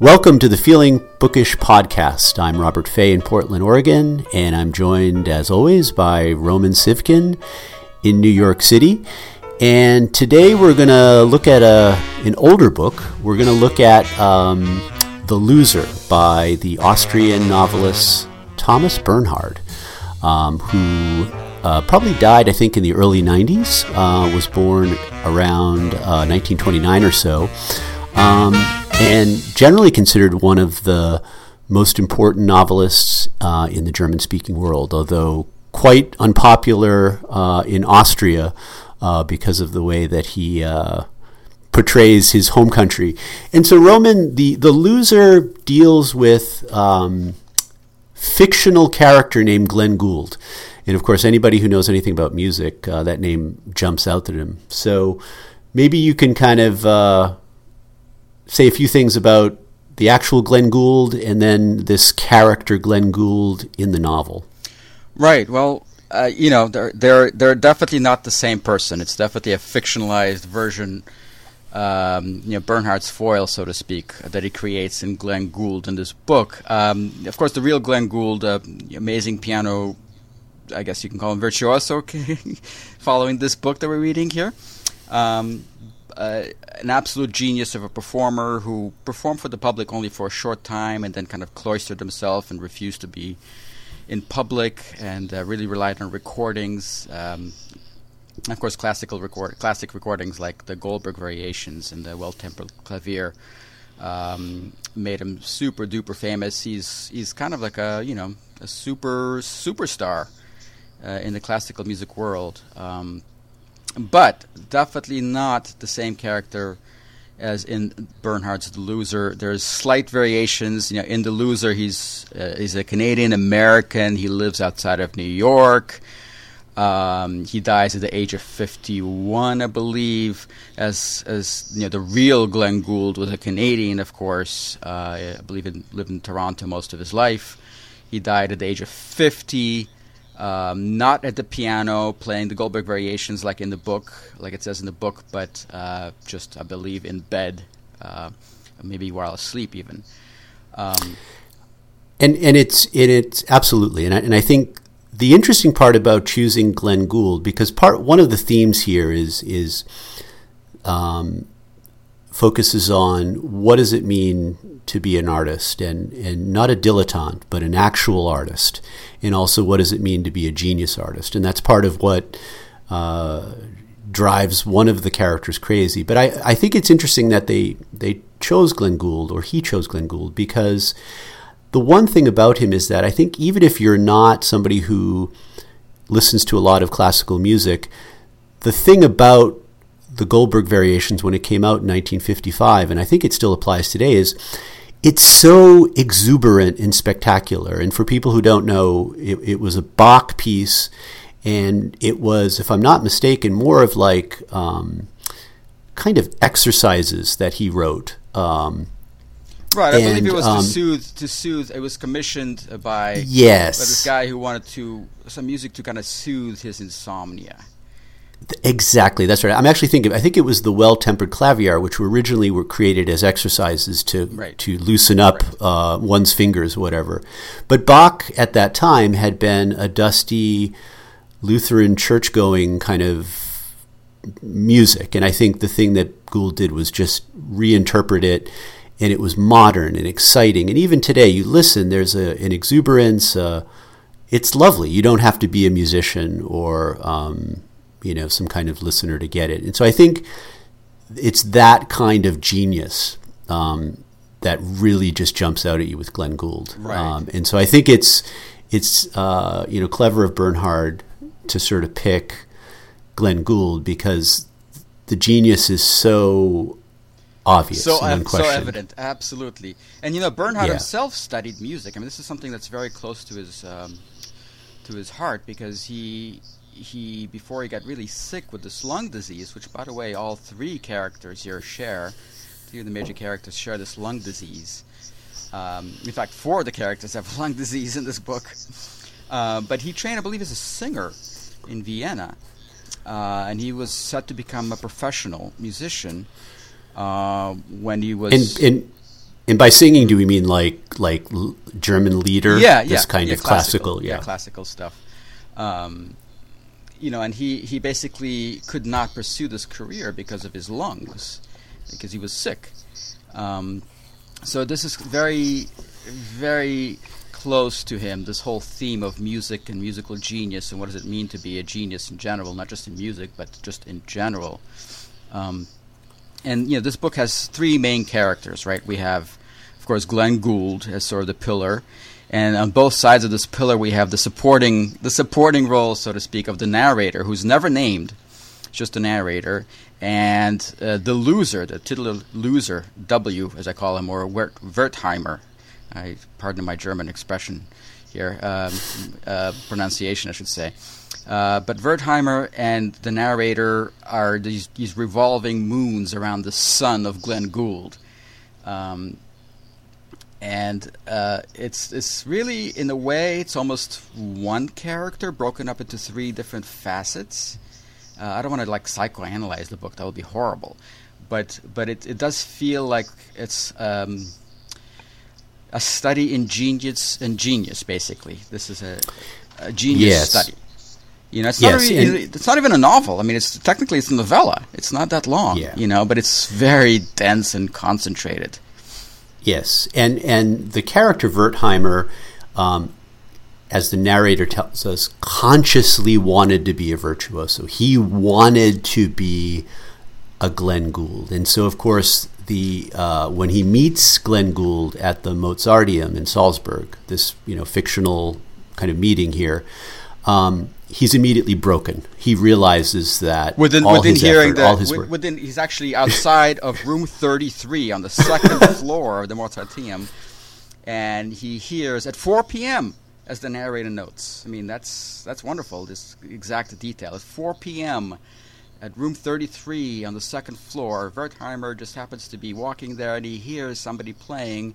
Welcome to the Feeling Bookish podcast. I'm Robert Fay in Portland, Oregon, and I'm joined, as always, by Roman Sivkin in New York City. And today we're going to look at a, an older book. We're going to look at um, The Loser by the Austrian novelist Thomas Bernhard, um, who uh, probably died, I think, in the early 90s, uh, was born around uh, 1929 or so. Um, and generally considered one of the most important novelists uh, in the German speaking world, although quite unpopular uh, in Austria uh, because of the way that he uh, portrays his home country. And so, Roman, the, the loser deals with um, fictional character named Glenn Gould. And of course, anybody who knows anything about music, uh, that name jumps out at him. So maybe you can kind of uh, say a few things about the actual Glenn Gould and then this character Glenn Gould in the novel. Right. Well, uh, you know, they're they're they're definitely not the same person. It's definitely a fictionalized version. Um, you know, Bernhard's foil, so to speak, that he creates in Glenn Gould in this book. Um, of course, the real Glenn Gould, uh, amazing piano, I guess you can call him virtuoso, following this book that we're reading here. Um, uh, an absolute genius of a performer who performed for the public only for a short time and then kind of cloistered himself and refused to be in public and uh, really relied on recordings. Um, of course, classical record, classic recordings like the Goldberg Variations and the Well Tempered Clavier um, made him super duper famous. He's he's kind of like a you know a super superstar uh, in the classical music world. Um, but definitely not the same character as in Bernhard's The Loser. There's slight variations. You know, in The Loser, he's uh, he's a Canadian American. He lives outside of New York. Um, he dies at the age of 51, I believe. As as you know, the real Glenn Gould was a Canadian, of course. Uh, I believe he lived in Toronto most of his life. He died at the age of 50 um, not at the piano playing the Goldberg variations like in the book, like it says in the book, but uh, just I believe in bed, uh, maybe while asleep even. Um, and and it's it, it's absolutely, and I, and I think the interesting part about choosing Glenn Gould because part one of the themes here is is um, focuses on what does it mean to be an artist and, and not a dilettante, but an actual artist. And also, what does it mean to be a genius artist? And that's part of what uh, drives one of the characters crazy. But I, I think it's interesting that they, they chose Glenn Gould, or he chose Glenn Gould, because the one thing about him is that I think even if you're not somebody who listens to a lot of classical music, the thing about the Goldberg variations when it came out in 1955, and I think it still applies today, is it's so exuberant and spectacular. And for people who don't know, it, it was a Bach piece, and it was, if I'm not mistaken, more of like um, kind of exercises that he wrote. Um, Right, I and, believe it was um, to soothe. To soothe, it was commissioned by yes, by this guy who wanted to some music to kind of soothe his insomnia. Exactly, that's right. I'm actually thinking. I think it was the well-tempered clavier, which originally were created as exercises to right. to loosen up right. uh, one's fingers, whatever. But Bach at that time had been a dusty Lutheran church-going kind of music, and I think the thing that Gould did was just reinterpret it, and it was modern and exciting. And even today, you listen, there's a, an exuberance. Uh, it's lovely. You don't have to be a musician or um, you know some kind of listener to get it. And so I think it's that kind of genius um, that really just jumps out at you with Glenn Gould. Right. Um, and so I think it's it's uh, you know clever of Bernhard to sort of pick Glenn Gould because the genius is so obvious so, and so evident absolutely and you know bernhard yeah. himself studied music i mean this is something that's very close to his um, to his heart because he he before he got really sick with this lung disease, which by the way all three characters here share. Three of the major characters share this lung disease. Um, in fact, four of the characters have lung disease in this book. Uh, but he trained, I believe, as a singer in Vienna, uh, and he was set to become a professional musician uh, when he was. In, in, And by singing, do we mean like like German lieder? Yeah, this yeah, kind yeah, of classical, classical yeah. classical stuff. Um, you know, and he he basically could not pursue this career because of his lungs, because he was sick. Um, so this is very, very close to him. This whole theme of music and musical genius, and what does it mean to be a genius in general, not just in music, but just in general. Um, and you know, this book has three main characters, right? We have, of course, Glenn Gould as sort of the pillar, and on both sides of this pillar, we have the supporting the supporting role, so to speak, of the narrator, who's never named, just a narrator, and uh, the loser, the titular loser, W, as I call him, or Wert- Wertheimer. I pardon my German expression here, um, uh, pronunciation, I should say. Uh, but Wertheimer and the narrator are these, these revolving moons around the sun of Glenn Gould. Um, and uh, it's it's really in a way it's almost one character broken up into three different facets. Uh, I don't want to like psychoanalyze the book; that would be horrible. But but it, it does feel like it's um, a study in genius and genius. Basically, this is a, a genius Yes. study. You know, it's Yes, not really, it's not even a novel. I mean, it's technically it's a novella. It's not that long. Yeah. You know, but it's very dense and concentrated. Yes, and and the character Wertheimer, um, as the narrator tells us, consciously wanted to be a virtuoso. He wanted to be a Glenn Gould, and so of course the uh, when he meets Glenn Gould at the Mozarteum in Salzburg, this you know fictional kind of meeting here. Um, he's immediately broken. He realizes that within within his hearing effort, all that his wi- work, within he's actually outside of room 33 on the second floor of the Mozarteum and he hears at 4 p.m. as the narrator notes I mean that's that's wonderful this exact detail at 4 p.m. at room 33 on the second floor Wertheimer just happens to be walking there and he hears somebody playing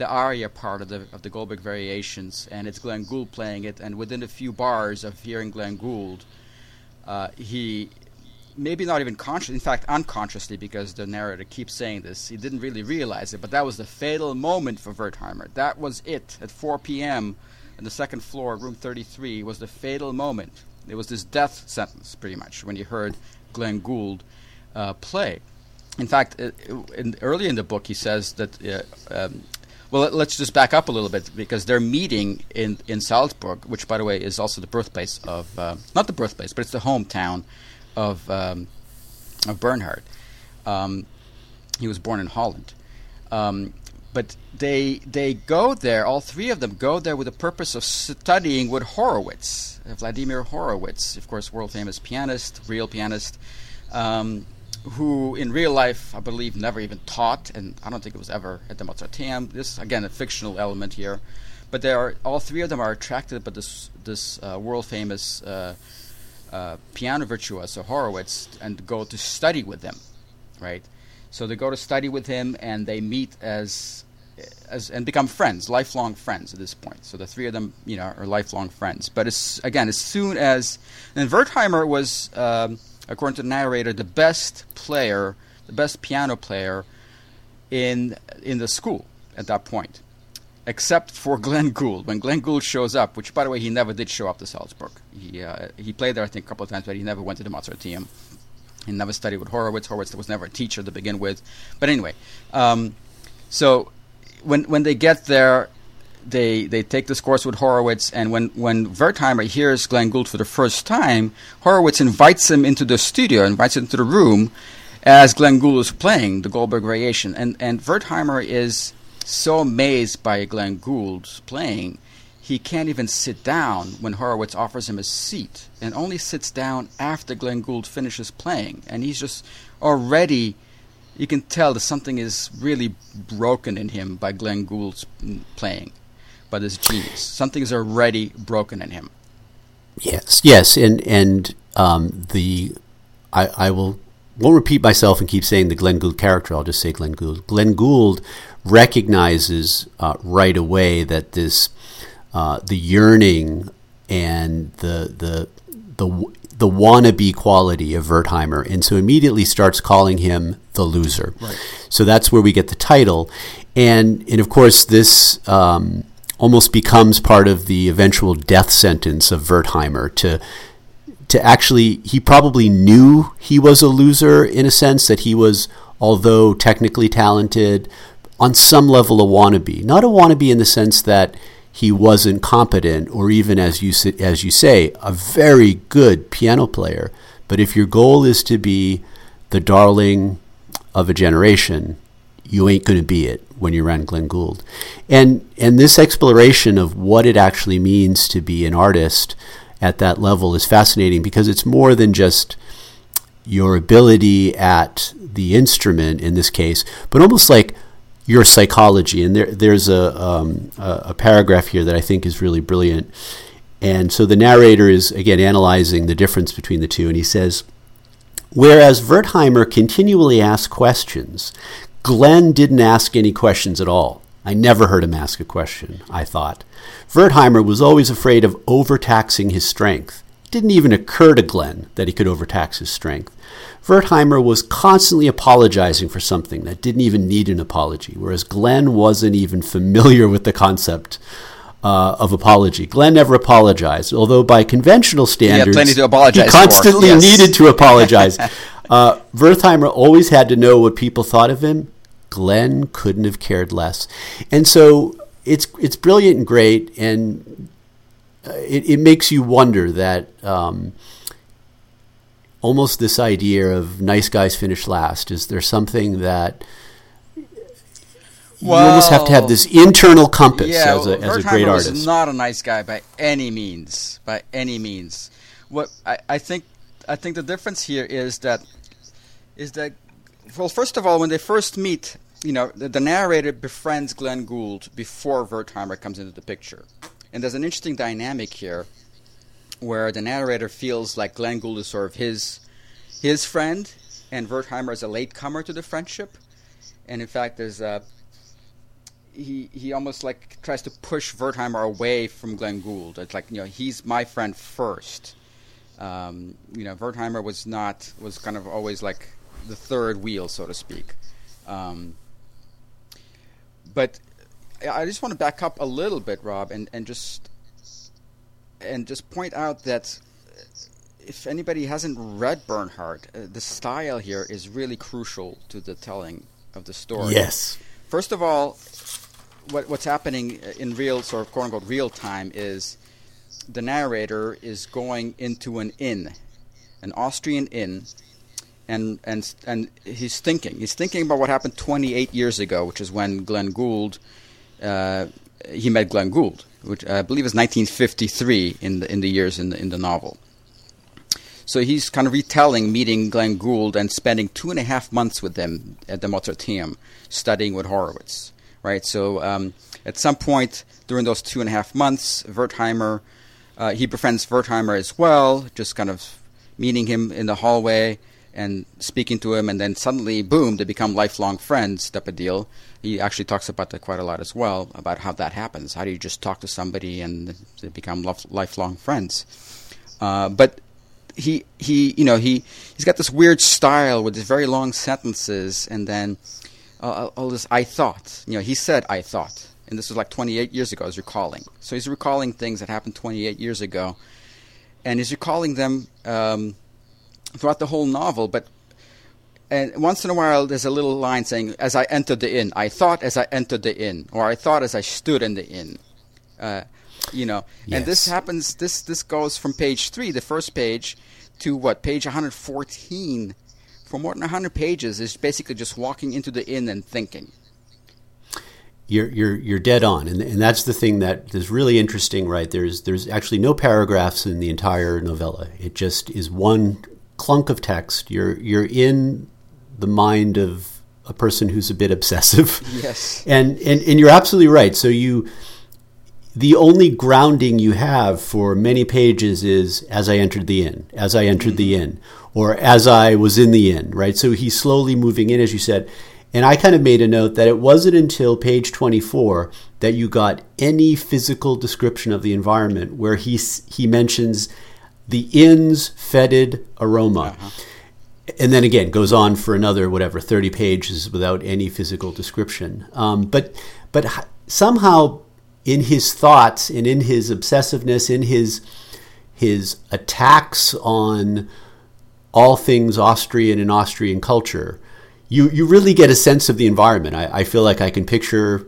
the aria part of the of the Goldberg Variations, and it's Glenn Gould playing it. And within a few bars of hearing Glenn Gould, uh, he maybe not even conscious, in fact, unconsciously, because the narrator keeps saying this. He didn't really realize it, but that was the fatal moment for Wertheimer. That was it at 4 p.m. on the second floor, room 33, was the fatal moment. It was this death sentence, pretty much, when you heard Glenn Gould uh, play. In fact, uh, in, early in the book, he says that. Uh, um, well, let- let's just back up a little bit because they're meeting in, in Salzburg, which, by the way, is also the birthplace of uh, not the birthplace, but it's the hometown of um, of Bernhard. Um, he was born in Holland, um, but they they go there. All three of them go there with the purpose of studying with Horowitz, Vladimir Horowitz, of course, world famous pianist, real pianist. Who in real life I believe never even taught, and I don't think it was ever at the Mozarteum. This again a fictional element here, but they are all three of them are attracted by this this uh, world famous uh, uh, piano virtuoso Horowitz and go to study with them, right? So they go to study with him and they meet as as and become friends, lifelong friends at this point. So the three of them, you know, are lifelong friends. But as, again, as soon as and Wertheimer was, um, according to the narrator, the best player, the best piano player in in the school at that point, except for Glenn Gould. When Glenn Gould shows up, which by the way he never did show up to Salzburg. He uh, he played there I think a couple of times, but he never went to the Mozarteum. He never studied with Horowitz. Horowitz was never a teacher to begin with. But anyway, um, so when when they get there, they they take this course with Horowitz, and when when Wertheimer hears Glenn Gould for the first time, Horowitz invites him into the studio, invites him into the room, as Glenn Gould is playing the Goldberg Variation, and and Wertheimer is so amazed by Glenn Gould's playing, he can't even sit down when Horowitz offers him a seat, and only sits down after Glenn Gould finishes playing, and he's just already you can tell that something is really broken in him by Glenn Gould's playing, by this genius. Something is already broken in him. Yes, yes, and and um, the I, I will won't repeat myself and keep saying the Glenn Gould character. I'll just say Glenn Gould. Glenn Gould recognizes uh, right away that this uh, the yearning and the the the the wannabe quality of Wertheimer, and so immediately starts calling him the loser. Right. So that's where we get the title. and and of course this um, almost becomes part of the eventual death sentence of Wertheimer to to actually he probably knew he was a loser in a sense that he was although technically talented on some level a wannabe. Not a wannabe in the sense that he wasn't competent or even as you as you say a very good piano player. But if your goal is to be the darling of a generation you ain't going to be it when you're around Glenn Gould. And and this exploration of what it actually means to be an artist at that level is fascinating because it's more than just your ability at the instrument in this case, but almost like your psychology. And there, there's a, um, a, a paragraph here that I think is really brilliant. And so the narrator is again analyzing the difference between the two, and he says. Whereas Wertheimer continually asks questions, Glenn didn't ask any questions at all. I never heard him ask a question, I thought. Wertheimer was always afraid of overtaxing his strength. It didn't even occur to Glenn that he could overtax his strength. Wertheimer was constantly apologizing for something that didn't even need an apology, whereas Glenn wasn't even familiar with the concept uh, of apology. Glenn never apologized, although by conventional standards, he, he constantly yes. needed to apologize. Uh, Wertheimer always had to know what people thought of him. Glenn couldn't have cared less, and so it's it's brilliant and great, and uh, it, it makes you wonder that um, almost this idea of nice guys finish last. Is there something that well, you almost have to have this internal compass yeah, as a, as a great artist. Was not a nice guy by any means. By any means, what I, I think I think the difference here is that is that well, first of all, when they first meet, you know, the, the narrator befriends Glenn Gould before Wertheimer comes into the picture, and there's an interesting dynamic here, where the narrator feels like Glenn Gould is sort of his his friend, and Wertheimer is a latecomer to the friendship, and in fact, there's a he he almost like tries to push Wertheimer away from Glenn Gould. It's like you know he's my friend first. Um, you know, Wertheimer was not was kind of always like the third wheel, so to speak. Um, but I just want to back up a little bit, Rob, and, and just and just point out that if anybody hasn't read Bernhard, uh, the style here is really crucial to the telling of the story. Yes. First of all, what, what's happening in real, sort of quote unquote real time, is the narrator is going into an inn, an Austrian inn, and and and he's thinking. He's thinking about what happened 28 years ago, which is when Glenn Gould uh, he met Glenn Gould, which I believe is 1953 in the in the years in the in the novel. So he's kind of retelling meeting Glenn Gould and spending two and a half months with them at the Mozarteum, studying with Horowitz. Right. So um, at some point during those two and a half months, Wertheimer uh, he befriends Wertheimer as well, just kind of meeting him in the hallway and speaking to him, and then suddenly, boom, they become lifelong friends type of deal. He actually talks about that quite a lot as well, about how that happens. How do you just talk to somebody and they become lifelong friends? Uh, but he he you know he he's got this weird style with these very long sentences, and then uh, all this I thought. You know, he said I thought, and this was like 28 years ago. Was recalling, so he's recalling things that happened 28 years ago, and he's recalling them. Um, throughout the whole novel, but and once in a while there's a little line saying, "As I entered the inn, I thought as I entered the inn, or I thought as I stood in the inn." Uh, you know, yes. and this happens. This this goes from page three, the first page, to what page 114. For more than 100 pages, is basically just walking into the inn and thinking. You're, you're, you're dead on, and, and that's the thing that is really interesting, right? There's there's actually no paragraphs in the entire novella. It just is one clunk of text. You're you're in the mind of a person who's a bit obsessive. Yes. And and, and you're absolutely right. So you the only grounding you have for many pages is as I entered the inn, as I entered mm-hmm. the inn, or as I was in the inn, right? So he's slowly moving in, as you said. And I kind of made a note that it wasn't until page 24 that you got any physical description of the environment where he, he mentions the inn's fetid aroma. Uh-huh. and then again goes on for another whatever 30 pages without any physical description. Um, but but somehow in his thoughts and in his obsessiveness, in his his attacks on all things Austrian and Austrian culture, you you really get a sense of the environment. I, I feel like I can picture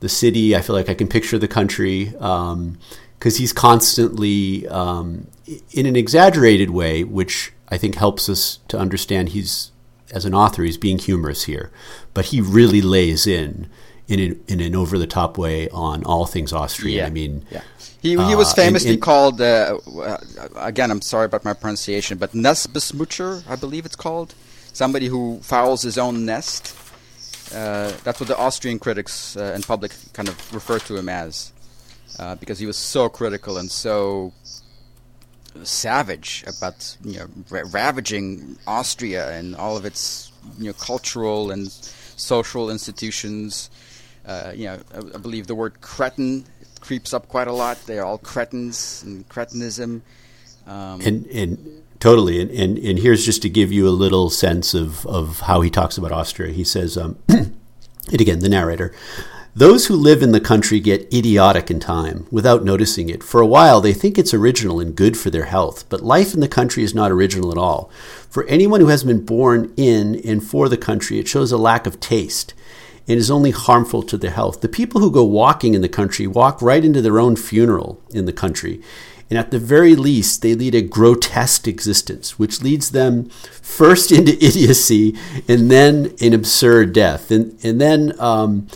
the city. I feel like I can picture the country because um, he's constantly um, in an exaggerated way, which I think helps us to understand he's as an author he's being humorous here, but he really lays in in an, in an over the top way on all things Austrian. Yeah. I mean, yeah. He, he was uh, famously and, and, called, uh, uh, again, I'm sorry about my pronunciation, but Nestbeschmutzer, I believe it's called. Somebody who fouls his own nest. Uh, that's what the Austrian critics uh, and public kind of refer to him as. Uh, because he was so critical and so savage about you know ra- ravaging Austria and all of its you know cultural and social institutions. Uh, you know, I, I, believe the word cretin creeps up quite a lot. They're all cretins and cretinism. Um, and, and totally. And, and, and here's just to give you a little sense of, of how he talks about Austria. He says, um, and again, the narrator, those who live in the country get idiotic in time without noticing it. For a while, they think it's original and good for their health, but life in the country is not original at all. For anyone who has been born in and for the country, it shows a lack of taste and is only harmful to their health. The people who go walking in the country walk right into their own funeral in the country. And at the very least, they lead a grotesque existence, which leads them first into idiocy and then an absurd death. And, and then um,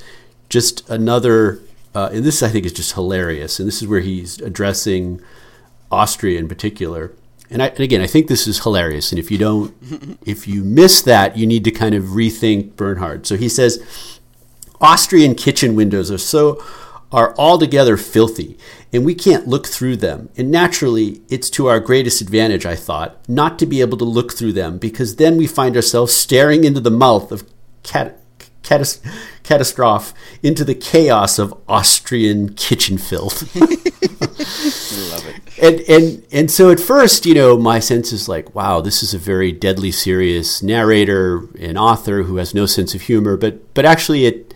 just another, uh, and this I think is just hilarious. And this is where he's addressing Austria in particular. And, I, and again, I think this is hilarious. And if you don't, if you miss that, you need to kind of rethink Bernhard. So he says, Austrian kitchen windows are so are altogether filthy, and we can't look through them. And naturally, it's to our greatest advantage, I thought, not to be able to look through them, because then we find ourselves staring into the mouth of cat, catas- catastrophe into the chaos of Austrian kitchen filth. Love it. And and and so at first, you know, my sense is like, wow, this is a very deadly serious narrator and author who has no sense of humor. But but actually, it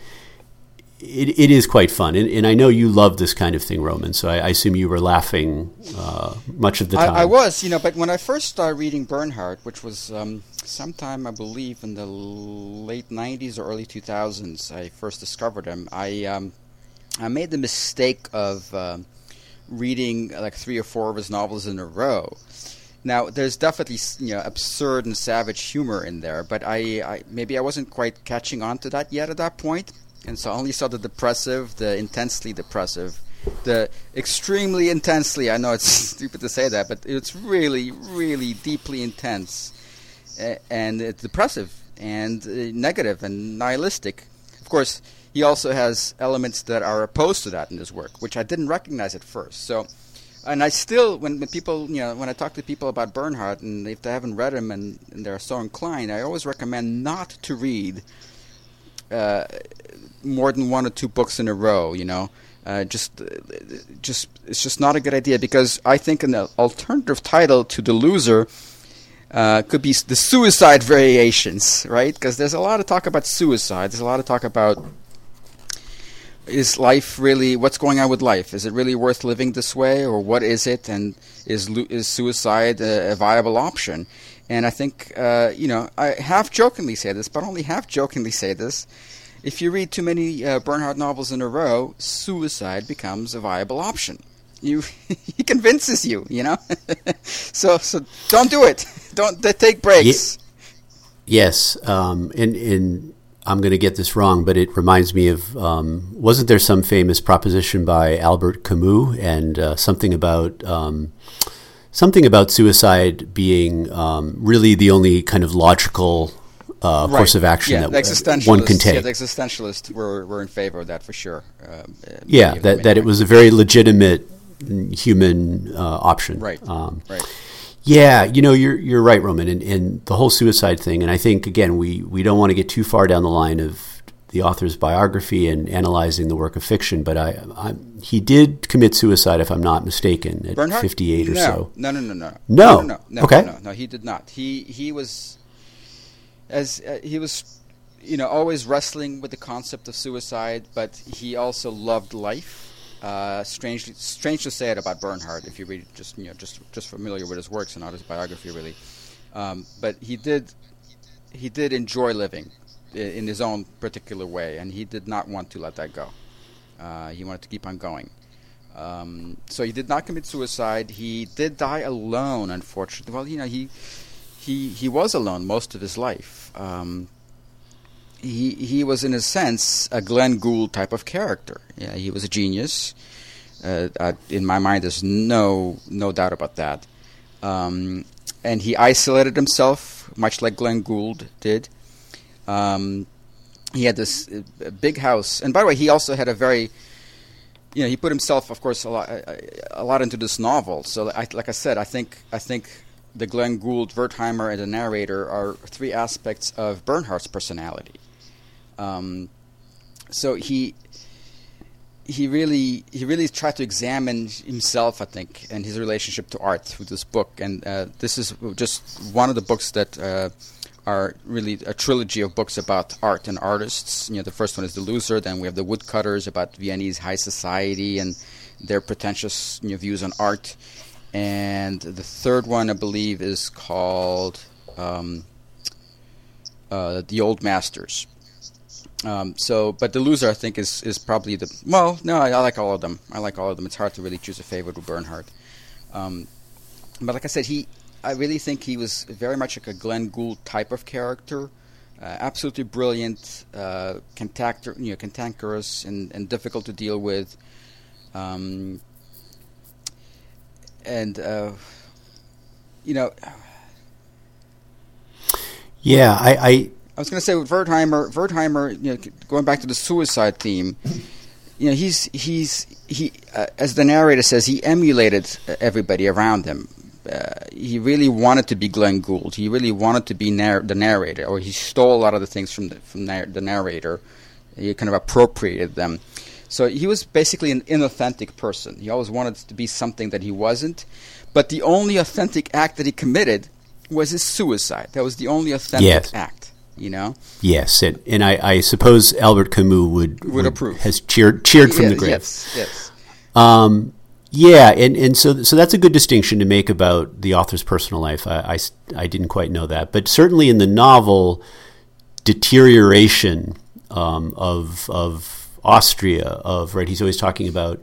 it, it is quite fun, and, and I know you love this kind of thing, Roman. So I, I assume you were laughing uh, much of the time. I, I, was, you know, but when I first started reading Bernhard, which was um, sometime I believe in the late '90s or early 2000s, I first discovered him. I um, I made the mistake of uh, reading like three or four of his novels in a row. Now, there's definitely you know absurd and savage humor in there, but I, I maybe I wasn't quite catching on to that yet at that point and so I only saw the depressive, the intensely depressive, the extremely intensely. I know it's stupid to say that, but it's really, really deeply intense, and it's depressive and uh, negative and nihilistic. Of course, he also has elements that are opposed to that in his work, which I didn't recognize at first. So, and I still, when, when people, you know, when I talk to people about Bernhard, and if they haven't read him and, and they're so inclined, I always recommend not to read. Uh, more than one or two books in a row. You know, uh, just just it's just not a good idea because I think an alternative title to the loser. Uh, could be the suicide variations, right? Because there's a lot of talk about suicide. There's a lot of talk about is life really what's going on with life? Is it really worth living this way, or what is it? And is is suicide a, a viable option? And I think uh, you know I half jokingly say this, but only half jokingly say this if you read too many uh, Bernhard novels in a row, suicide becomes a viable option. You, he convinces you, you know. so, so don't do it. Don't take breaks. yes, um, and and I'm going to get this wrong, but it reminds me of um, wasn't there some famous proposition by Albert Camus and uh, something about um, something about suicide being um, really the only kind of logical uh, right. course of action yeah, that one can take. Yeah, the existentialists were, were in favor of that for sure. Uh, yeah, that, that it was a very legitimate human uh, option. Right. Um, right. Yeah, you know, you're you're right, Roman, and, and the whole suicide thing. And I think again, we we don't want to get too far down the line of the author's biography and analyzing the work of fiction. But I, I he did commit suicide, if I'm not mistaken, at Bernhard? 58 or no. so. No, no, no, no, no, no, no, no, okay, no, no, he did not. He he was as uh, he was, you know, always wrestling with the concept of suicide, but he also loved life. Uh, strange, strange to say it about Bernhard if you read just you know just just familiar with his works and not his biography really, um, but he did he did enjoy living in his own particular way, and he did not want to let that go. Uh, he wanted to keep on going. Um, so he did not commit suicide. He did die alone, unfortunately. Well, you know, he he he was alone most of his life. Um, he he was, in a sense, a Glenn Gould type of character. Yeah, he was a genius. Uh, uh, in my mind, there's no no doubt about that. Um, and he isolated himself, much like Glenn Gould did. Um, he had this uh, big house, and by the way, he also had a very you know, he put himself, of course, a lot, a, lot into this novel. So, I, like I said, I think I think the Glenn Gould, Wertheimer, and the narrator are three aspects of Bernhard's personality. Um, so he he really he really tried to examine himself, I think, and his relationship to art through this book. And uh, this is just one of the books that uh, are really a trilogy of books about art and artists. You know, the first one is The Loser. Then we have The Woodcutters about Viennese high society and their pretentious you know, views on art. And the third one, I believe, is called um, uh, The Old Masters. Um, so, but the loser, I think, is is probably the well. No, I, I, like all of them. I like all of them. It's hard to really choose a favorite with Bernhard. Um, but like I said, he I really think he was very much like a Glenn Gould type of character. Uh, absolutely brilliant, uh, you know, cantankerous and, and difficult to deal with. Um, and, uh, you know. Yeah, I. I, I was going to say with Wertheimer, Wertheimer, you know, going back to the suicide theme, you know, he's he's he uh, as the narrator says, he emulated everybody around him uh, he really wanted to be Glenn Gould. He really wanted to be narr- the narrator, or he stole a lot of the things from the, from narr- the narrator. He kind of appropriated them. So he was basically an inauthentic person. He always wanted to be something that he wasn't. But the only authentic act that he committed was his suicide. That was the only authentic yes. act. You know. Yes, and, and I, I suppose Albert Camus would would, would approve. Has cheered cheered from yeah, the grave. Yes, yes. Um, yeah, and, and so so that's a good distinction to make about the author's personal life. I, I, I didn't quite know that, but certainly in the novel, deterioration um, of of Austria of right. He's always talking about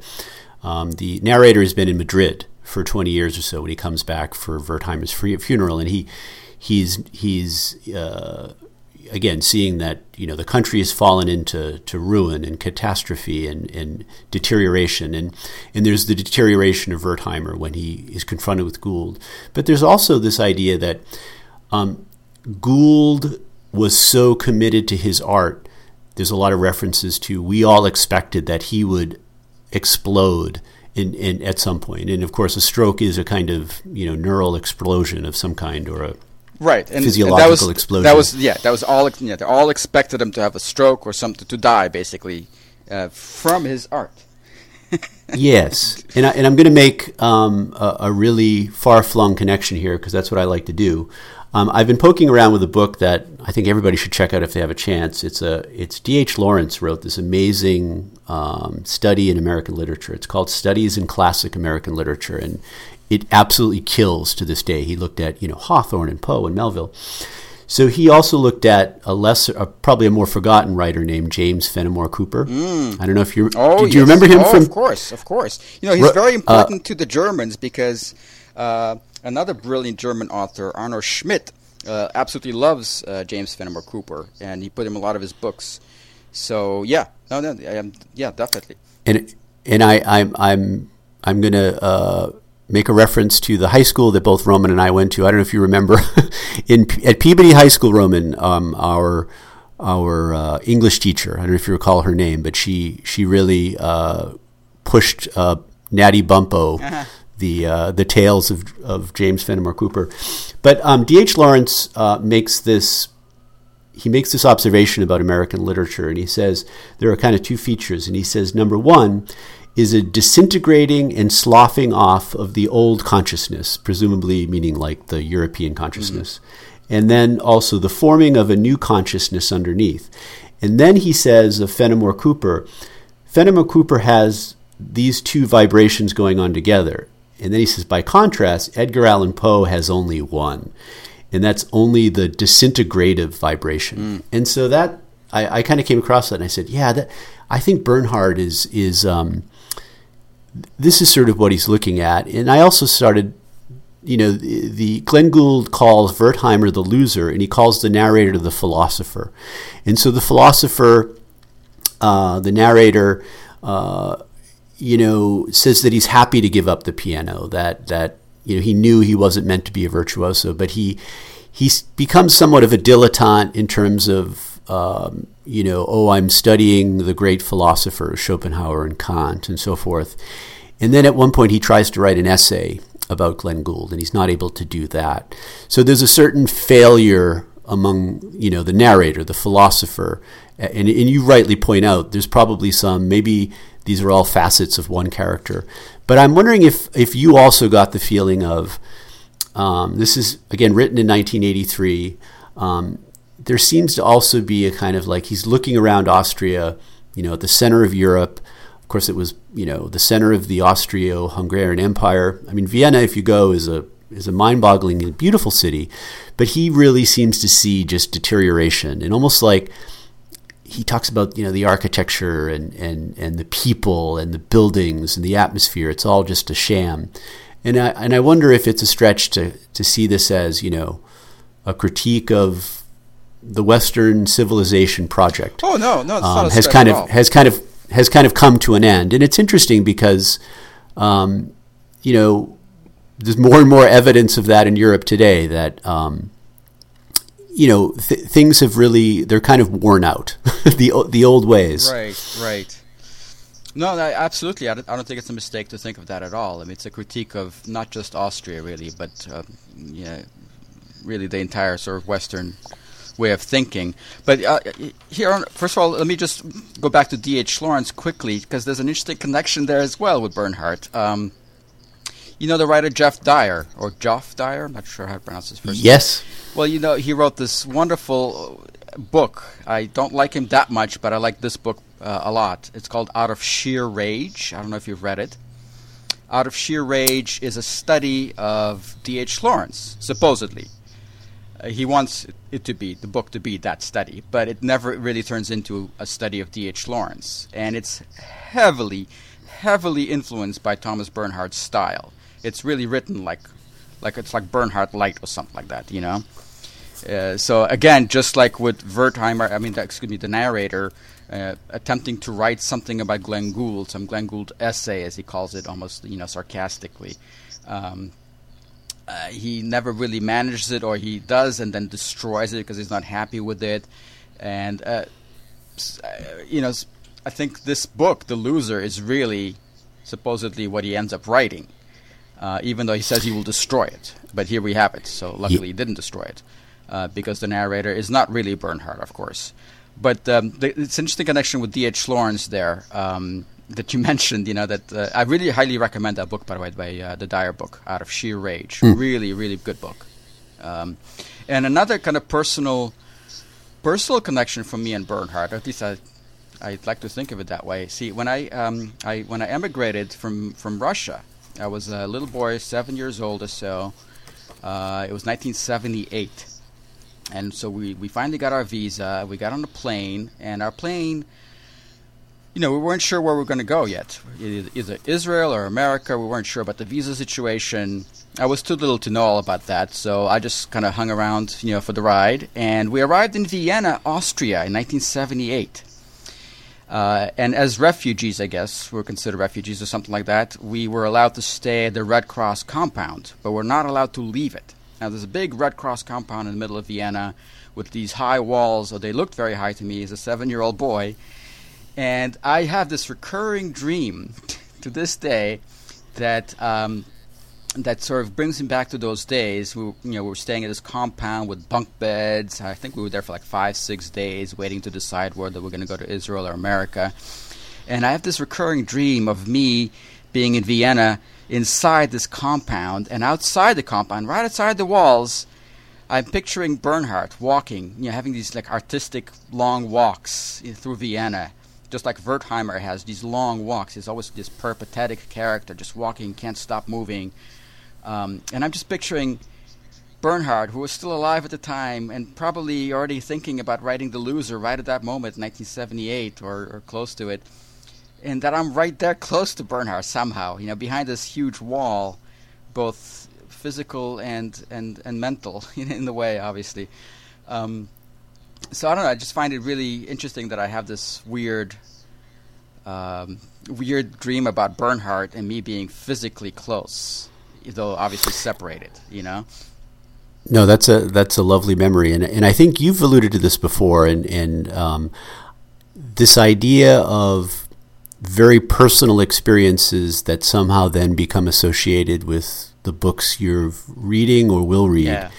um, the narrator has been in Madrid for twenty years or so when he comes back for Wertheimer's funeral, and he he's he's uh, again, seeing that you know the country has fallen into to ruin and catastrophe and, and deterioration, and and there's the deterioration of Wertheimer when he is confronted with Gould, but there's also this idea that um, Gould was so committed to his art. There's a lot of references to we all expected that he would explode in, in, at some point, and of course, a stroke is a kind of you know neural explosion of some kind or a right and physiological and that was, explosion. That was yeah, that was all. Yeah, they all expected him to have a stroke or something to die, basically, uh, from his art. yes, and I, and I'm going to make um, a, a, really far flung connection here because that's what I like to do. Um, I've been poking around with a book that I think everybody should check out if they have a chance. It's a it's D. H. Lawrence wrote this amazing um, study in American literature. It's called Studies in Classic American Literature, and it absolutely kills to this day. He looked at you know Hawthorne and Poe and Melville. So he also looked at a lesser, probably a more forgotten writer named James Fenimore Cooper. Mm. I don't know if you oh, did you yes. remember him oh, from? Of course, of course. You know he's very important uh, to the Germans because uh, another brilliant German author, Arno Schmidt, uh, absolutely loves uh, James Fenimore Cooper, and he put him in a lot of his books. So yeah, no, no, um, yeah, definitely. And and I, I'm I'm I'm gonna uh, make a reference to the high school that both Roman and I went to. I don't know if you remember, in at Peabody High School, Roman, um, our our uh, English teacher. I don't know if you recall her name, but she she really uh, pushed uh, Natty Bumppo. Uh-huh. The uh, the tales of, of James Fenimore Cooper, but um, D. H. Lawrence uh, makes this he makes this observation about American literature, and he says there are kind of two features. And he says number one, is a disintegrating and sloughing off of the old consciousness, presumably meaning like the European consciousness. Mm-hmm. and then also the forming of a new consciousness underneath. And then he says of Fenimore Cooper, Fenimore Cooper has these two vibrations going on together. And then he says, by contrast, Edgar Allan Poe has only one, and that's only the disintegrative vibration. Mm. And so that I, I kind of came across that, and I said, yeah, that I think Bernhard is is um, this is sort of what he's looking at. And I also started, you know, the, the Glenn Gould calls Wertheimer the loser, and he calls the narrator the philosopher. And so the philosopher, uh, the narrator. Uh, you know, says that he's happy to give up the piano. That that you know he knew he wasn't meant to be a virtuoso, but he he becomes somewhat of a dilettante in terms of um, you know, oh, I'm studying the great philosophers Schopenhauer and Kant and so forth. And then at one point he tries to write an essay about Glenn Gould, and he's not able to do that. So there's a certain failure among you know the narrator, the philosopher, and, and you rightly point out there's probably some maybe these are all facets of one character. But I'm wondering if if you also got the feeling of um, this is again written in 1983. Um, there seems to also be a kind of like he's looking around Austria, you know, at the center of Europe. Of course, it was you know the center of the Austro-Hungarian Empire. I mean, Vienna, if you go, is a is a mind-boggling and beautiful city, but he really seems to see just deterioration and almost like he talks about you know the architecture and, and, and the people and the buildings and the atmosphere. It's all just a sham, and I and I wonder if it's a stretch to to see this as you know a critique of the Western civilization project. Oh no, no, um, has kind of has kind of has kind of come to an end, and it's interesting because um, you know there's more and more evidence of that in Europe today that um, you know, th- things have really they're kind of worn out the the old ways. Right, right. No, absolutely. I don't, I don't, think it's a mistake to think of that at all. I mean, it's a critique of not just Austria, really, but uh, yeah, really the entire sort of Western way of thinking. But uh, here, first of all, let me just go back to D.H. Lawrence quickly because there's an interesting connection there as well with Bernhard. Um, you know the writer Jeff Dyer or Geoff Dyer? I'm not sure how to pronounce his first name. Yes. Well, you know, he wrote this wonderful book. I don't like him that much, but I like this book uh, a lot. It's called Out of Sheer Rage. I don't know if you've read it. Out of Sheer Rage is a study of D.H. Lawrence, supposedly. Uh, he wants it to be, the book to be that study, but it never really turns into a study of D.H. Lawrence. And it's heavily, heavily influenced by Thomas Bernhard's style. It's really written like like it's like Bernhard Light or something like that, you know. Uh, so again, just like with Wertheimer, I mean, excuse me, the narrator uh, attempting to write something about Glenn Gould, some Glenn Gould essay, as he calls it, almost you know sarcastically. Um, uh, he never really manages it, or he does and then destroys it because he's not happy with it. And uh, uh, you know, I think this book, The Loser, is really supposedly what he ends up writing uh, even though he says he will destroy it. But here we have it. So luckily, he didn't destroy it uh, because the narrator is not really Bernhard, of course. But um, the, it's an interesting connection with D.H. Lawrence there um, that you mentioned. You know that uh, I really highly recommend that book, by the way, by uh, the Dyer book, Out of Sheer Rage. Mm. Really, really good book. Um, and another kind of personal, personal connection from me and Bernhard. At least I, I'd like to think of it that way. See, when I, um, I when I emigrated from from Russia I was a little boy, seven years old or so. Uh, it was 1978. And so we, we finally got our visa. We got on the plane, and our plane, you know, we weren't sure where we were going to go yet. Either Israel or America, we weren't sure about the visa situation. I was too little to know all about that, so I just kind of hung around, you know, for the ride. And we arrived in Vienna, Austria, in 1978. Uh, and as refugees, I guess, we're considered refugees or something like that, we were allowed to stay at the Red Cross compound, but we're not allowed to leave it. Now, there's a big Red Cross compound in the middle of Vienna with these high walls, or they looked very high to me as a seven year old boy. And I have this recurring dream to this day that um, that sort of brings him back to those days. We, you know, we were staying at this compound with bunk beds. I think we were there for like five, six days, waiting to decide whether we're going to go to Israel or America. And I have this recurring dream of me being in Vienna inside this compound, and outside the compound, right outside the walls, I'm picturing Bernhard walking, you know, having these like artistic long walks through Vienna, just like Wertheimer has these long walks. He's always this peripatetic character, just walking, can't stop moving. Um, and I'm just picturing Bernhard, who was still alive at the time and probably already thinking about writing The Loser right at that moment, 1978 or, or close to it, and that I'm right there close to Bernhard somehow, you know, behind this huge wall, both physical and and and mental in the way, obviously. Um, so I don't know. I just find it really interesting that I have this weird, um, weird dream about Bernhard and me being physically close, though obviously separated. You know. No, that's a that's a lovely memory, and and I think you've alluded to this before, and and um, this idea of very personal experiences that somehow then become associated with the books you're reading or will read. Yeah.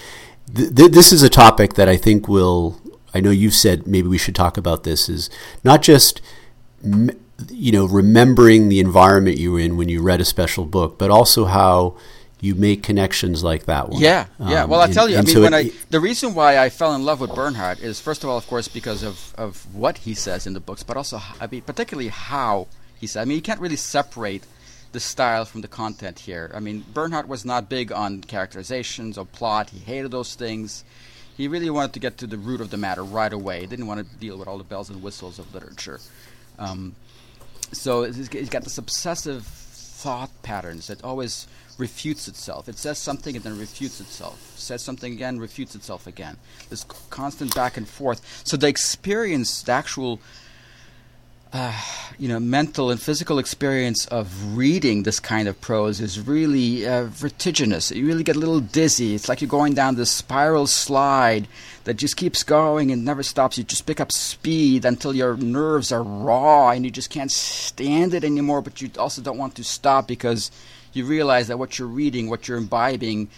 Th- th- this is a topic that I think will. I know you've said maybe we should talk about this. Is not just you know remembering the environment you were in when you read a special book, but also how you make connections like that one. Yeah, yeah. Um, well, I'll tell you, I mean, so when it, I the reason why I fell in love with Bernhard is first of all, of course, because of of what he says in the books, but also, I mean, particularly how he says. I mean, you can't really separate the style from the content here. I mean, Bernhard was not big on characterizations or plot. He hated those things. He really wanted to get to the root of the matter right away. He didn't want to deal with all the bells and whistles of literature. Um, so he's got this obsessive thought patterns that always refutes itself. It says something and then refutes itself. Says something again, refutes itself again. This constant back and forth. So the experience, the actual uh, you know, mental and physical experience of reading this kind of prose is really uh, vertiginous. You really get a little dizzy. It's like you're going down this spiral slide that just keeps going and never stops. You just pick up speed until your nerves are raw and you just can't stand it anymore, but you also don't want to stop because you realize that what you're reading, what you're imbibing,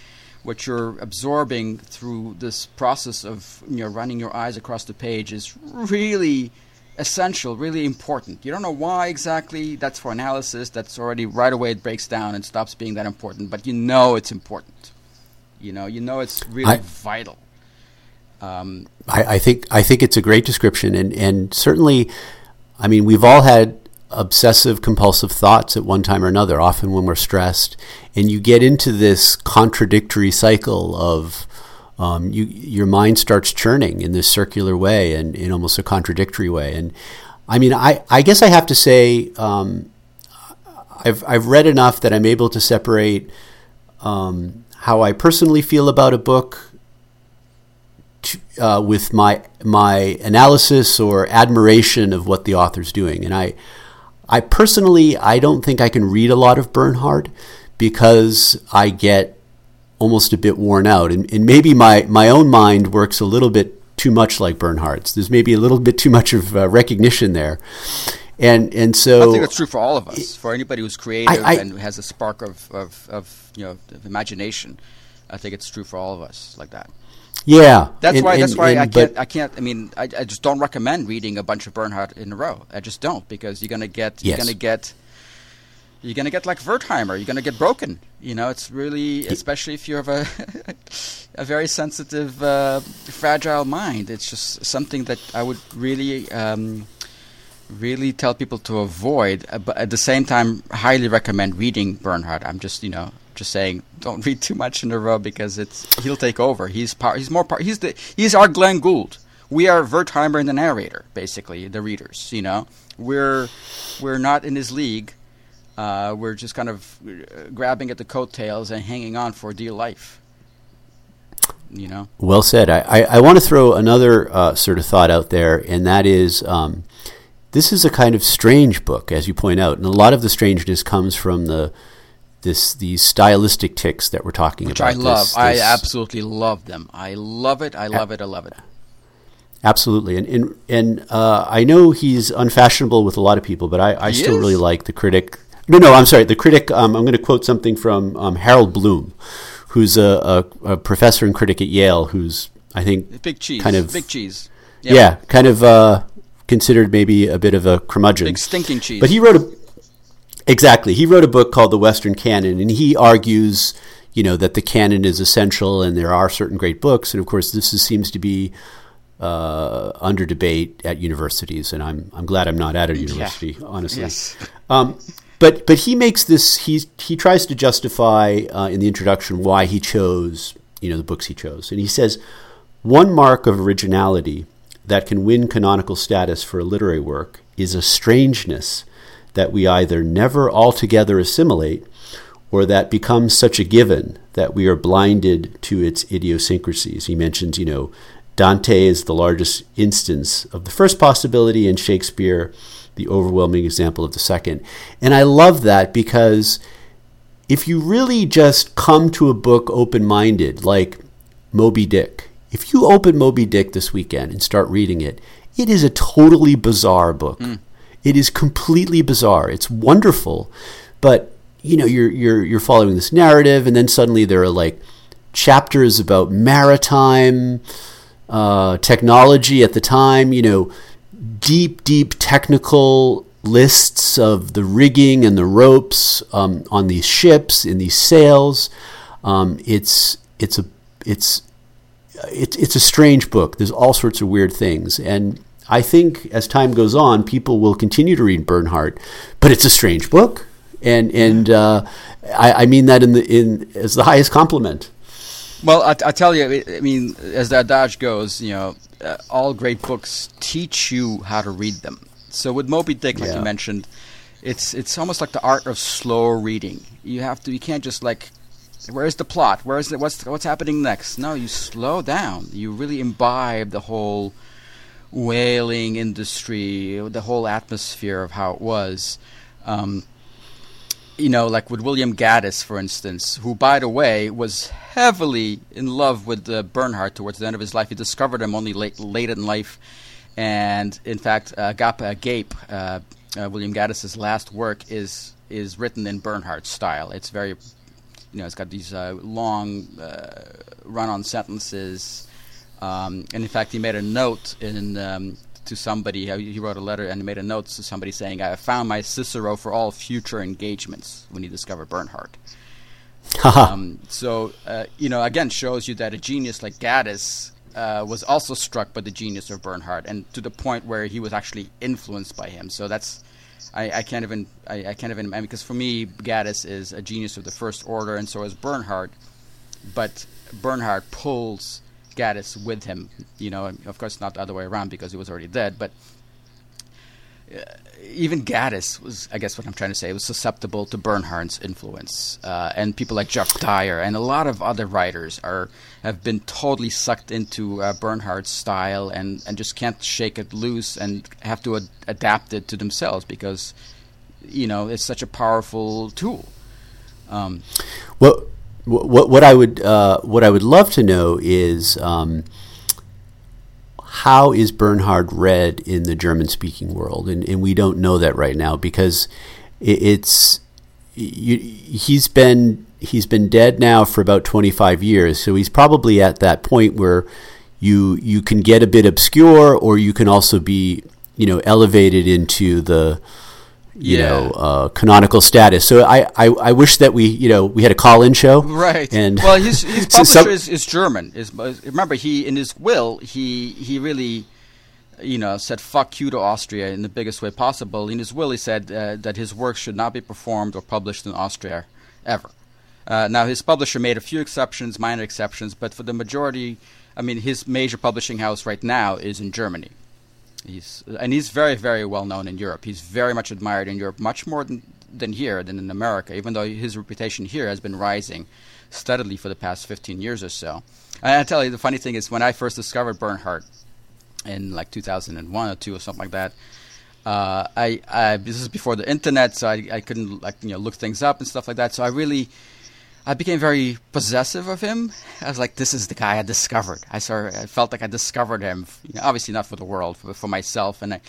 what you're absorbing through this process of you know running your eyes across the page is really essential, really important. You don't know why exactly. That's for analysis. That's already right away it breaks down and stops being that important. But you know it's important. You know, you know it's really I, vital. Um, I, I, think I think it's a great description, and and certainly, I mean, we've all had obsessive compulsive thoughts at one time or another. Often when we're stressed, and you get into this contradictory cycle of um, you, your mind starts churning in this circular way and in almost a contradictory way. And I mean, I, I guess I have to say, um, I've, I've read enough that I'm able to separate um, how I personally feel about a book uh, with my my analysis or admiration of what the author's doing. And I, I personally, I don't think I can read a lot of Bernhard because I get almost a bit worn out. And, and maybe my, my own mind works a little bit too much like Bernhard's. There's maybe a little bit too much of uh, recognition there. And, and so I think that's true for all of us, for anybody who's creative I, I, and has a spark of, of, of you know of imagination. I think it's true for all of us like that. Yeah, that's and, why. That's and, why and, I can't. I can't. I mean, I, I just don't recommend reading a bunch of Bernhard in a row. I just don't because you're gonna get. You're gonna get you're going to get like Wertheimer. You're going to get broken. You know, it's really, especially if you have a, a very sensitive, uh, fragile mind. It's just something that I would really, um, really tell people to avoid. Uh, but at the same time, highly recommend reading Bernhard. I'm just, you know, just saying, don't read too much in a row because it's he'll take over. He's par- he's more par- he's the he's our Glenn Gould. We are Wertheimer and the narrator, basically, the readers. You know, we're we're not in his league uh, we're just kind of uh, grabbing at the coattails and hanging on for dear life. You know. Well said. I, I, I want to throw another uh, sort of thought out there, and that is um, this is a kind of strange book, as you point out, and a lot of the strangeness comes from the this these stylistic ticks that we're talking Which about. Which I love. This, I absolutely love them. I love it. I love it. I love it. Absolutely, and and, and uh, I know he's unfashionable with a lot of people, but I, I still is? really like the critic no, no, I'm sorry. The critic, um, I'm going to quote something from um, Harold Bloom, who's a, a, a, professor and critic at Yale, who's, I think, big cheese, kind of big cheese. Yep. Yeah, kind of uh, considered maybe a bit of a curmudgeon. Big stinking cheese. But he wrote a exactly. He wrote a book called The Western Canon, and he argues, you know that the canon is essential and there are certain great books, and of course this is, seems to be uh, under debate at universities, and I'm I'm glad I'm not at a university, yeah. honestly. Yes. Um, but but he makes this he he tries to justify uh, in the introduction why he chose you know the books he chose, and he says one mark of originality that can win canonical status for a literary work is a strangeness that we either never altogether assimilate or that becomes such a given that we are blinded to its idiosyncrasies. He mentions, you know, Dante is the largest instance of the first possibility, and Shakespeare, the overwhelming example of the second. And I love that because if you really just come to a book open minded, like Moby Dick, if you open Moby Dick this weekend and start reading it, it is a totally bizarre book. Mm. It is completely bizarre. It's wonderful, but you know you're you're you're following this narrative, and then suddenly there are like chapters about maritime uh, technology at the time. You know, deep deep technical lists of the rigging and the ropes um, on these ships in these sails. Um, it's it's a it's it's it's a strange book. There's all sorts of weird things, and I think as time goes on, people will continue to read Bernhard, but it's a strange book, and and uh, I, I, mean that in the in as the highest compliment. Well, I, I tell you, I mean, as the adage goes, you know, uh, all great books teach you how to read them. So with Moby Dick, like yeah. you mentioned, it's it's almost like the art of slow reading. You have to, you can't just like where's the plot? Where's the, what's what's happening next? No, you slow down. You really imbibe the whole whaling industry, the whole atmosphere of how it was. Um, you know, like with William Gaddis, for instance, who, by the way, was heavily in love with uh, Bernhard towards the end of his life. He discovered him only late, late in life, and in fact, uh, uh, Gape, uh, uh, William Gaddis's last work, is is written in Bernhard style. It's very, you know, it's got these uh, long run-on sentences um, and in fact, he made a note in um, to somebody. He wrote a letter and made a note to somebody saying, "I have found my Cicero for all future engagements." When he discovered Bernhard. um, so uh, you know, again, shows you that a genius like Gaddis uh, was also struck by the genius of Bernhard, and to the point where he was actually influenced by him. So that's I, I can't even I, I, can't even I mean, because for me, Gaddis is a genius of the first order, and so is Bernhard. But Bernhard pulls Gaddis with him. You know, of course, not the other way around because he was already dead, but. Uh, even Gaddis was, I guess, what I'm trying to say, was susceptible to Bernhard's influence, uh, and people like Geoff Dyer and a lot of other writers are have been totally sucked into uh, Bernhard's style and, and just can't shake it loose and have to ad- adapt it to themselves because, you know, it's such a powerful tool. Um, well, what what I would uh, what I would love to know is um, how is Bernhard read in the German speaking world, and, and we don't know that right now because it, it's you, he's been he's been dead now for about 25 years, so he's probably at that point where you you can get a bit obscure, or you can also be you know elevated into the you yeah. know uh, canonical status. So I, I, I wish that we you know we had a call in show. Right. And well, his, his publisher some, is, is German. Is remember he in his will he he really you know said fuck you to Austria in the biggest way possible. In his will he said uh, that his work should not be performed or published in Austria ever. Uh, now his publisher made a few exceptions, minor exceptions, but for the majority, I mean his major publishing house right now is in Germany. He's and he's very very well known in Europe. He's very much admired in Europe, much more than than here than in America. Even though his reputation here has been rising steadily for the past 15 years or so. And I tell you, the funny thing is when I first discovered Bernhard in like 2001 or two or something like that. Uh, I, I, this is before the internet, so I, I couldn't like you know look things up and stuff like that. So I really I became very possessive of him. I was like, "This is the guy I discovered." I I felt like I discovered him. You know, obviously, not for the world, but for myself. And I,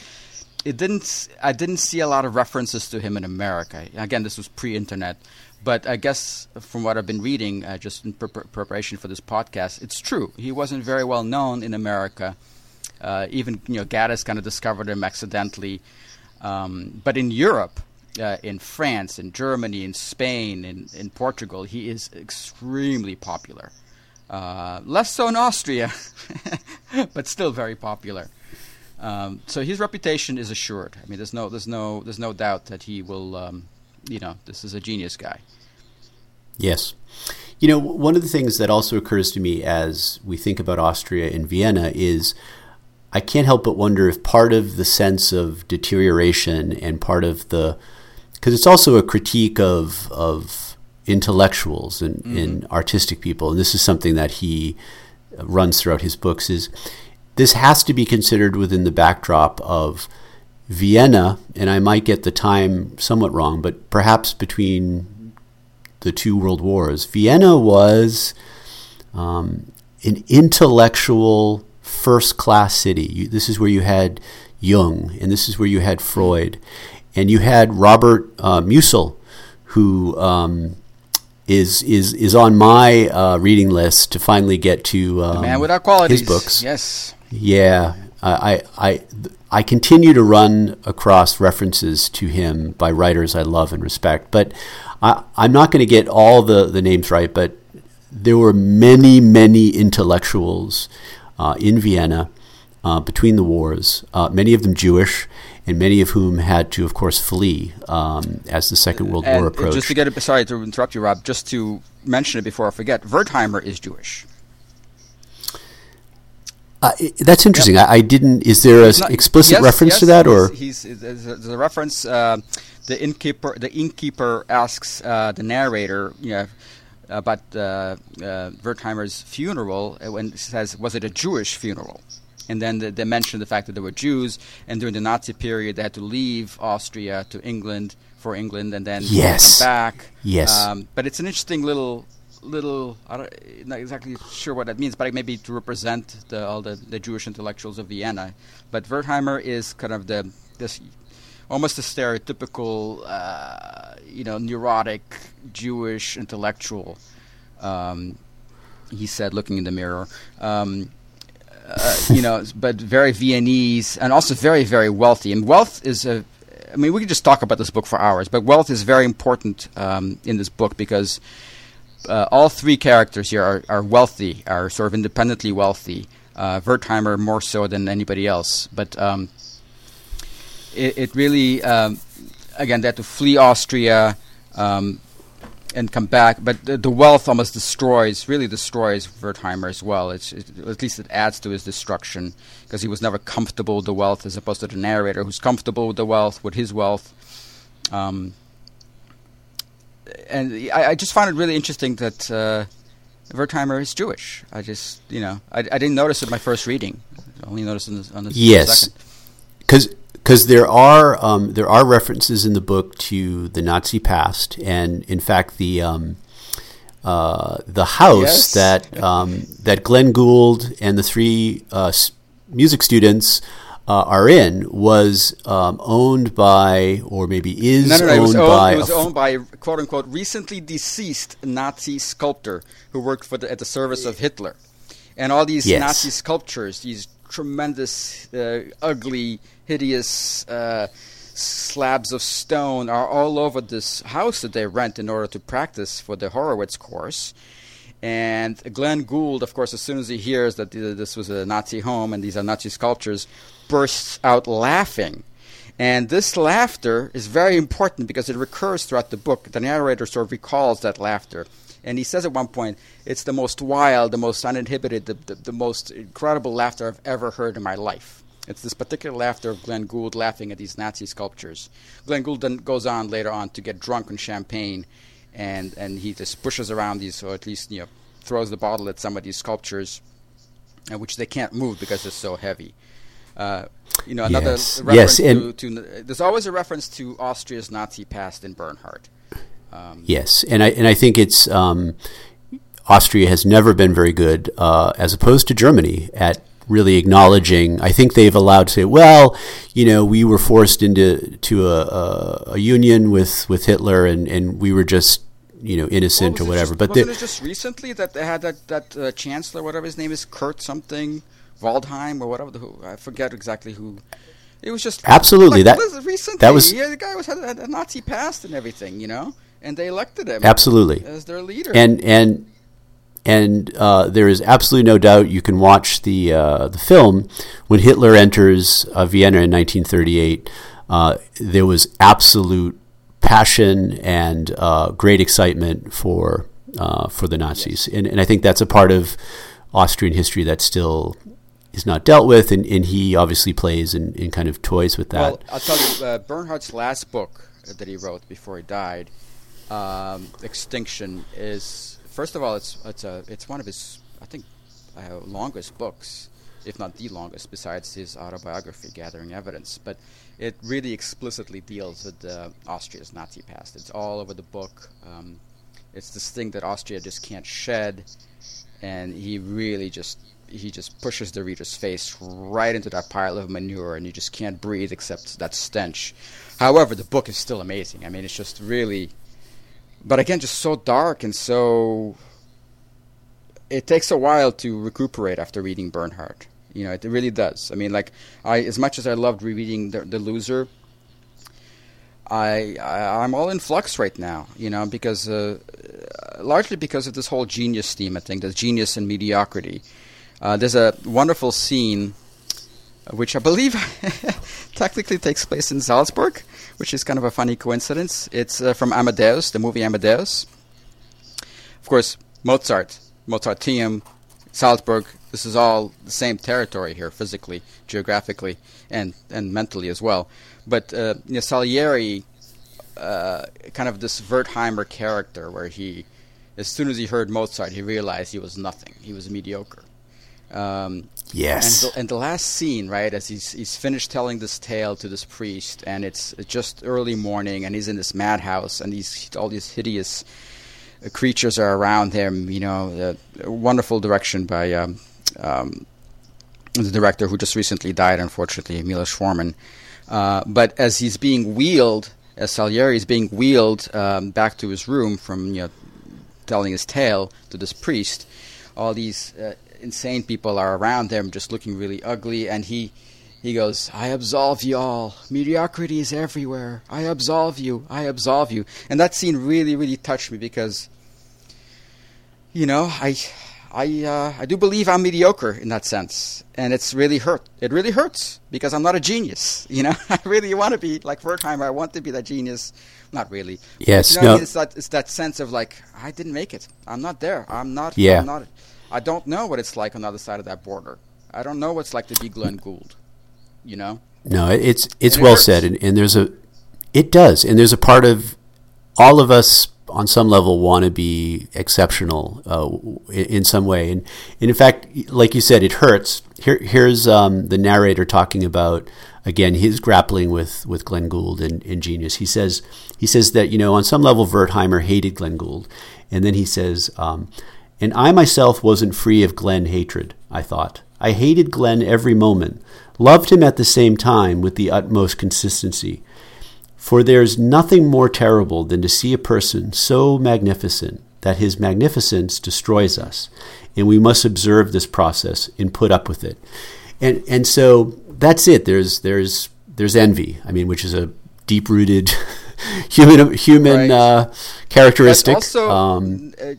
it didn't. I didn't see a lot of references to him in America. Again, this was pre-internet, but I guess from what I've been reading, uh, just in pre- preparation for this podcast, it's true. He wasn't very well known in America. Uh, even you know, Gaddis kind of discovered him accidentally. Um, but in Europe, uh, in France, in Germany, in Spain, in, in Portugal. He is extremely popular. Uh, less so in Austria, but still very popular. Um, so his reputation is assured. I mean, there's no, there's no, there's no doubt that he will. Um, you know, this is a genius guy. Yes. You know, one of the things that also occurs to me as we think about Austria and Vienna is I can't help but wonder if part of the sense of deterioration and part of the because it's also a critique of of intellectuals and, mm-hmm. and artistic people, and this is something that he runs throughout his books is this has to be considered within the backdrop of Vienna, and I might get the time somewhat wrong, but perhaps between the two world wars, Vienna was um, an intellectual first class city. You, this is where you had Jung, and this is where you had Freud, and you had Robert uh, Musil, who um, is is is on my uh, reading list to finally get to um, the man without qualities. His books, yes, yeah. I I I continue to run across references to him by writers I love and respect, but I, am not going to get all the, the names right. But there were many, many intellectuals uh, in Vienna uh, between the wars, uh, many of them Jewish, and many of whom had to, of course, flee um, as the Second World and War approached. Just to get it, sorry to interrupt you, Rob. Just to mention it before I forget, Wertheimer is Jewish. Uh, that's interesting. Yep. I, I, didn't. Is there an explicit yes, reference yes, to that, or he's, he's there's a reference? Uh, the innkeeper, the innkeeper asks uh, the narrator, you know, about uh, uh, Wertheimer's funeral and says, "Was it a Jewish funeral?" And then the, they mentioned the fact that there were Jews, and during the Nazi period, they had to leave Austria to England for England, and then yes. come back. Yes. Um, but it's an interesting little little I don't not exactly sure what that means, but maybe to represent the, all the, the Jewish intellectuals of Vienna. But Wertheimer is kind of the this almost a stereotypical uh, you know neurotic Jewish intellectual. Um, he said, looking in the mirror. Um, uh, you know, but very Viennese and also very, very wealthy. And wealth is a I mean, we could just talk about this book for hours, but wealth is very important um, in this book because uh, all three characters here are, are wealthy, are sort of independently wealthy. Uh, Wertheimer more so than anybody else, but um, it, it, really, um, again, they had to flee Austria um, and come back. But the, the, wealth almost destroys, really destroys Wertheimer as well. It's, it, at least it adds to his destruction because he was never comfortable with the wealth, as opposed to the narrator who's comfortable with the wealth, with his wealth. Um, and I, I, just found it really interesting that uh, Wertheimer is Jewish. I just, you know, I, I didn't notice it my first reading. I only noticed on the, on the yes, because because there are um, there are references in the book to the Nazi past, and in fact the um, uh, the house yes. that um, that Glenn Gould and the three uh, music students uh, are in was um, owned by, or maybe is no, no, no, owned, it was owned by. It was owned by quote unquote recently deceased Nazi sculptor who worked for the, at the service of Hitler, and all these yes. Nazi sculptures, these tremendous, uh, ugly, hideous. Uh, slabs of stone are all over this house that they rent in order to practice for the Horowitz course. And Glenn Gould, of course, as soon as he hears that this was a Nazi home and these are Nazi sculptures, bursts out laughing. And this laughter is very important because it recurs throughout the book. The narrator sort of recalls that laughter. And he says at one point, it's the most wild, the most uninhibited, the, the, the most incredible laughter I've ever heard in my life. It's this particular laughter of Glenn Gould laughing at these Nazi sculptures. Glenn Gould then goes on later on to get drunk on champagne, and, and he just pushes around these, or at least you know, throws the bottle at some of these sculptures, uh, which they can't move because it's so heavy. Uh, you know, another yes. reference yes. to, to, there's always a reference to Austria's Nazi past in Bernhard. Um, yes, and I and I think it's um, Austria has never been very good, uh, as opposed to Germany, at really acknowledging. I think they've allowed to say, well, you know, we were forced into to a, a, a union with, with Hitler, and, and we were just you know innocent well, or whatever. Just, but wasn't it just recently that they had that that uh, chancellor, whatever his name is, Kurt something, Waldheim or whatever. The, who, I forget exactly who. It was just absolutely like, that. Recently, that was yeah, the guy was had a, a Nazi past and everything, you know, and they elected him absolutely as their leader. And and and uh, there is absolutely no doubt you can watch the uh, the film when Hitler enters uh, Vienna in 1938. Uh, there was absolute passion and uh, great excitement for uh, for the Nazis, and, and I think that's a part of Austrian history that still is not dealt with, and, and he obviously plays and, and kind of toys with that. Well, I'll tell you, uh, Bernhard's last book that he wrote before he died, um, Extinction, is first of all, it's it's a it's one of his I think uh, longest books, if not the longest, besides his autobiography, Gathering Evidence. But it really explicitly deals with uh, Austria's Nazi past. It's all over the book. Um, it's this thing that Austria just can't shed, and he really just he just pushes the reader's face right into that pile of manure, and you just can't breathe except that stench. However, the book is still amazing. I mean, it's just really, but again, just so dark and so. It takes a while to recuperate after reading Bernhard. You know, it really does. I mean, like I, as much as I loved rereading the, the Loser, I, I am all in flux right now. You know, because uh, largely because of this whole genius theme. I think the genius and mediocrity. Uh, there's a wonderful scene, which I believe technically takes place in Salzburg, which is kind of a funny coincidence. It's uh, from Amadeus, the movie Amadeus. Of course, Mozart, Mozarteum, Salzburg. This is all the same territory here, physically, geographically, and and mentally as well. But uh, you know, Salieri, uh, kind of this Wertheimer character, where he, as soon as he heard Mozart, he realized he was nothing. He was mediocre. Um, yes. And the, and the, last scene, right, as he's he's finished telling this tale to this priest, and it's just early morning, and he's in this madhouse, and these all these hideous uh, creatures are around him. You know, the wonderful direction by um, um, the director who just recently died, unfortunately, Milos Forman. Uh, but as he's being wheeled, as Salieri is being wheeled um, back to his room from you know telling his tale to this priest, all these uh, insane people are around him, just looking really ugly, and he he goes, "I absolve you all. Mediocrity is everywhere. I absolve you. I absolve you." And that scene really, really touched me because, you know, I. I uh, I do believe I'm mediocre in that sense, and it's really hurt. It really hurts because I'm not a genius. You know, I really want to be like Wertheimer. I want to be that genius. Not really. Yes. You know no. I mean? It's that it's that sense of like I didn't make it. I'm not there. I'm not. Yeah. I'm not. I don't know what it's like on the other side of that border. I don't know what it's like to be Glenn Gould. You know? No, it's it's it well hurts. said, and, and there's a it does, and there's a part of all of us on some level want to be exceptional uh, in, in some way, and, and in fact, like you said, it hurts. Here, here's um, the narrator talking about again his grappling with with Glenn Gould and, and genius. He says he says that you know on some level Wertheimer hated Glenn Gould, and then he says. Um, and I myself wasn't free of Glenn hatred, I thought. I hated Glenn every moment, loved him at the same time with the utmost consistency. For there's nothing more terrible than to see a person so magnificent that his magnificence destroys us, and we must observe this process and put up with it. And and so that's it. There's there's there's envy. I mean, which is a deep rooted human human Right. uh, characteristic. also, um, uh,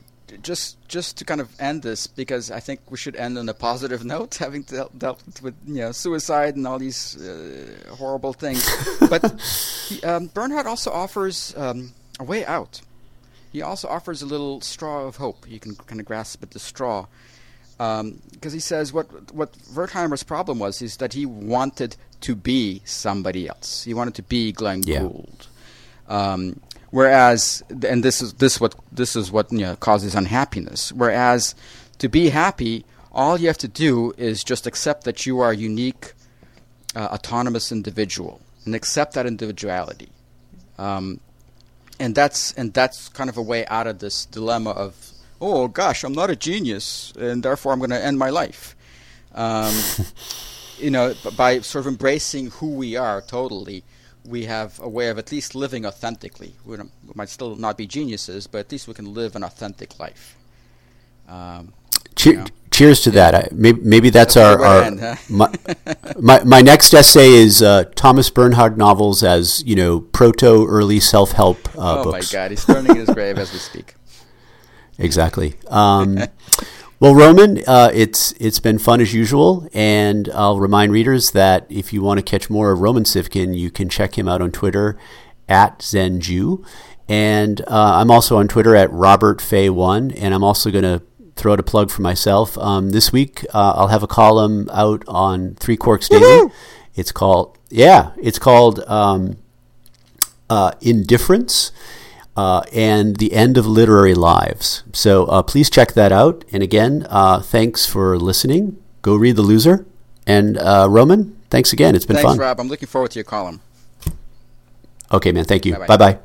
just just to kind of end this, because I think we should end on a positive note, having dealt, dealt with you know suicide and all these uh, horrible things. but he, um, Bernhard also offers um, a way out. He also offers a little straw of hope. You can kind of grasp at the straw. Because he says what what Wertheimer's problem was is that he wanted to be somebody else. He wanted to be Glenn Yeah. Gould. Um, whereas, and this is this what this is what you know, causes unhappiness. Whereas, to be happy, all you have to do is just accept that you are a unique, uh, autonomous individual, and accept that individuality. Um, and that's and that's kind of a way out of this dilemma of oh gosh I'm not a genius and therefore I'm going to end my life. Um, you know, by sort of embracing who we are totally, we have a way of at least living authentically. We, we might still not be geniuses, but at least we can live an authentic life. Um, Cheer, Yeah. cheers to that. I, maybe, maybe that's, our, our end, huh? my, my, my next essay is uh, Thomas Bernhard novels as you know proto early self help uh, oh books. Oh my God, he's turning in his grave as we speak. Exactly. Um, well, Roman, uh, it's it's been fun as usual, and I'll remind readers that if you want to catch more of Roman Sivkin, you can check him out on Twitter at ZenJew. And uh, I'm also on Twitter at Robert Fay1, and I'm also going to throw out a plug for myself. Um, this week, uh, I'll have a column out on Three Quarks Daily. It's called, yeah, it's called um, uh, Indifference. Uh, and the end of literary lives. So uh, please check that out. And again, uh, thanks for listening. Go read The Loser. And uh, Roman, thanks again. It's been thanks, fun. Rob. I'm looking forward to your column. Okay, man. Thank you. Bye bye.